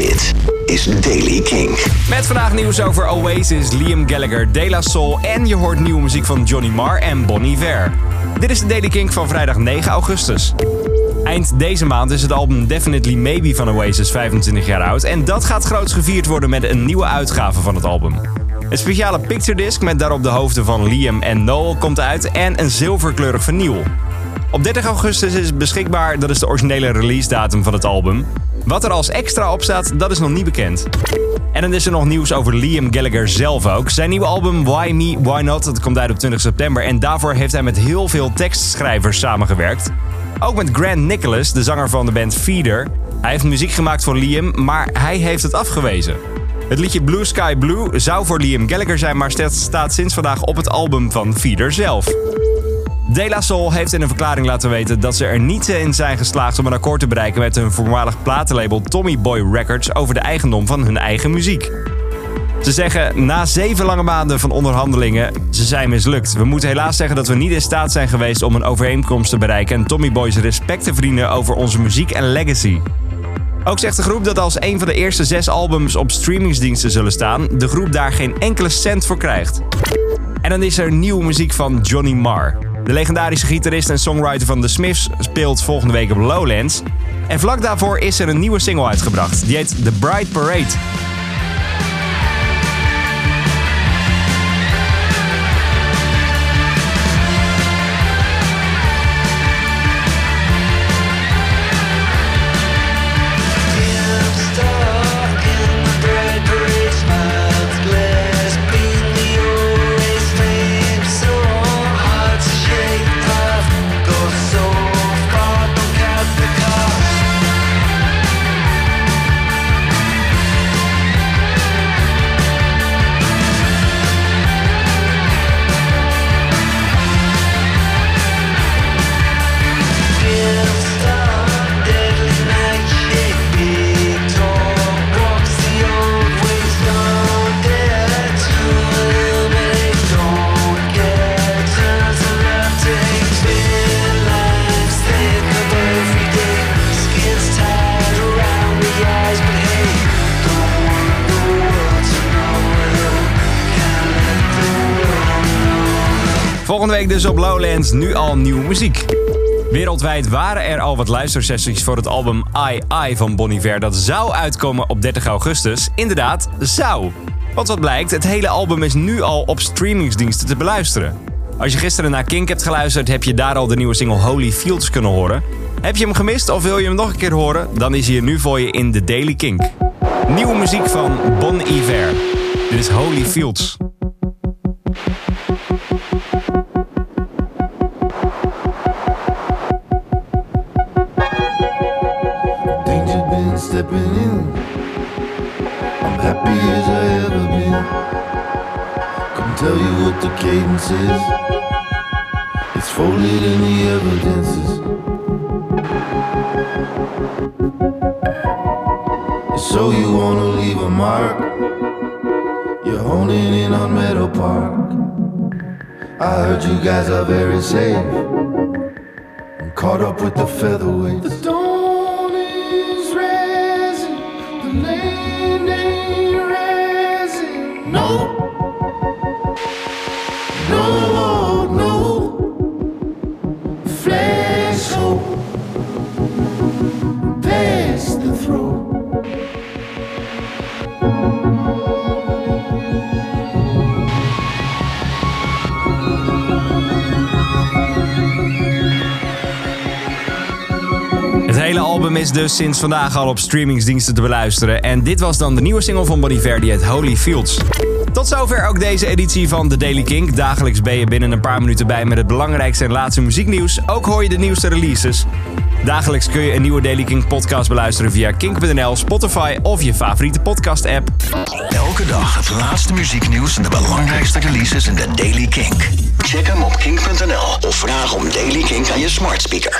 Dit is Daily King. Met vandaag nieuws over Oasis, Liam Gallagher, De La Soul en je hoort nieuwe muziek van Johnny Marr en Bon Iver. Dit is de Daily King van vrijdag 9 augustus. Eind deze maand is het album Definitely Maybe van Oasis 25 jaar oud en dat gaat groots gevierd worden met een nieuwe uitgave van het album. Een speciale picture disc met daarop de hoofden van Liam en Noel komt uit en een zilverkleurig vinyl. Op 30 augustus is het beschikbaar, dat is de originele release datum van het album. Wat er als extra op staat, dat is nog niet bekend. En dan is er nog nieuws over Liam Gallagher zelf ook. Zijn nieuwe album Why Me, Why Not, dat komt uit op 20 september. En daarvoor heeft hij met heel veel tekstschrijvers samengewerkt. Ook met Grant Nicholas, de zanger van de band Feeder. Hij heeft muziek gemaakt voor Liam, maar hij heeft het afgewezen. Het liedje Blue Sky Blue zou voor Liam Gallagher zijn, maar staat sinds vandaag op het album van Feeder zelf. De La Soul heeft in een verklaring laten weten dat ze er niet in zijn geslaagd om een akkoord te bereiken met hun voormalig platenlabel Tommy Boy Records over de eigendom van hun eigen muziek. Ze zeggen na zeven lange maanden van onderhandelingen, ze zijn mislukt. We moeten helaas zeggen dat we niet in staat zijn geweest om een overeenkomst te bereiken en Tommy Boy's respect te verdienen over onze muziek en legacy. Ook zegt de groep dat als een van de eerste zes albums op streamingsdiensten zullen staan, de groep daar geen enkele cent voor krijgt. En dan is er nieuwe muziek van Johnny Marr. De legendarische gitarist en songwriter van The Smiths speelt volgende week op Lowlands. En vlak daarvoor is er een nieuwe single uitgebracht. Die heet The Bride Parade. Volgende week dus op Lowlands nu al nieuwe muziek. Wereldwijd waren er al wat luistersessies voor het album I I van Bon Iver. Dat zou uitkomen op 30 augustus. Inderdaad, zou. Want wat blijkt, het hele album is nu al op streamingsdiensten te beluisteren. Als je gisteren naar Kink hebt geluisterd, heb je daar al de nieuwe single Holy Fields kunnen horen. Heb je hem gemist of wil je hem nog een keer horen? Dan is hij nu voor je in de Daily Kink. Nieuwe muziek van Bon Iver. Dit is Holy Fields. Stepping in. I'm happy as I ever been. Come tell you what the cadence is. It's folded in the evidences. So you wanna leave a mark? You're honing in on Meadow Park. I heard you guys are very safe. I'm caught up with the featherweights. Lady resin, No. Hele album is dus sinds vandaag al op streamingsdiensten te beluisteren. En dit was dan de nieuwe single van Bon Iver, die heet Holy Fields. Tot zover ook deze editie van The Daily Kink. Dagelijks ben je binnen een paar minuten bij met het belangrijkste en laatste muzieknieuws. Ook hoor je de nieuwste releases. Dagelijks kun je een nieuwe Daily Kink podcast beluisteren via kink.nl, Spotify of je favoriete podcast app. Elke dag het laatste muzieknieuws en de belangrijkste releases in de Daily Kink. Check hem op kink.nl of vraag om Daily Kink aan je smart speaker.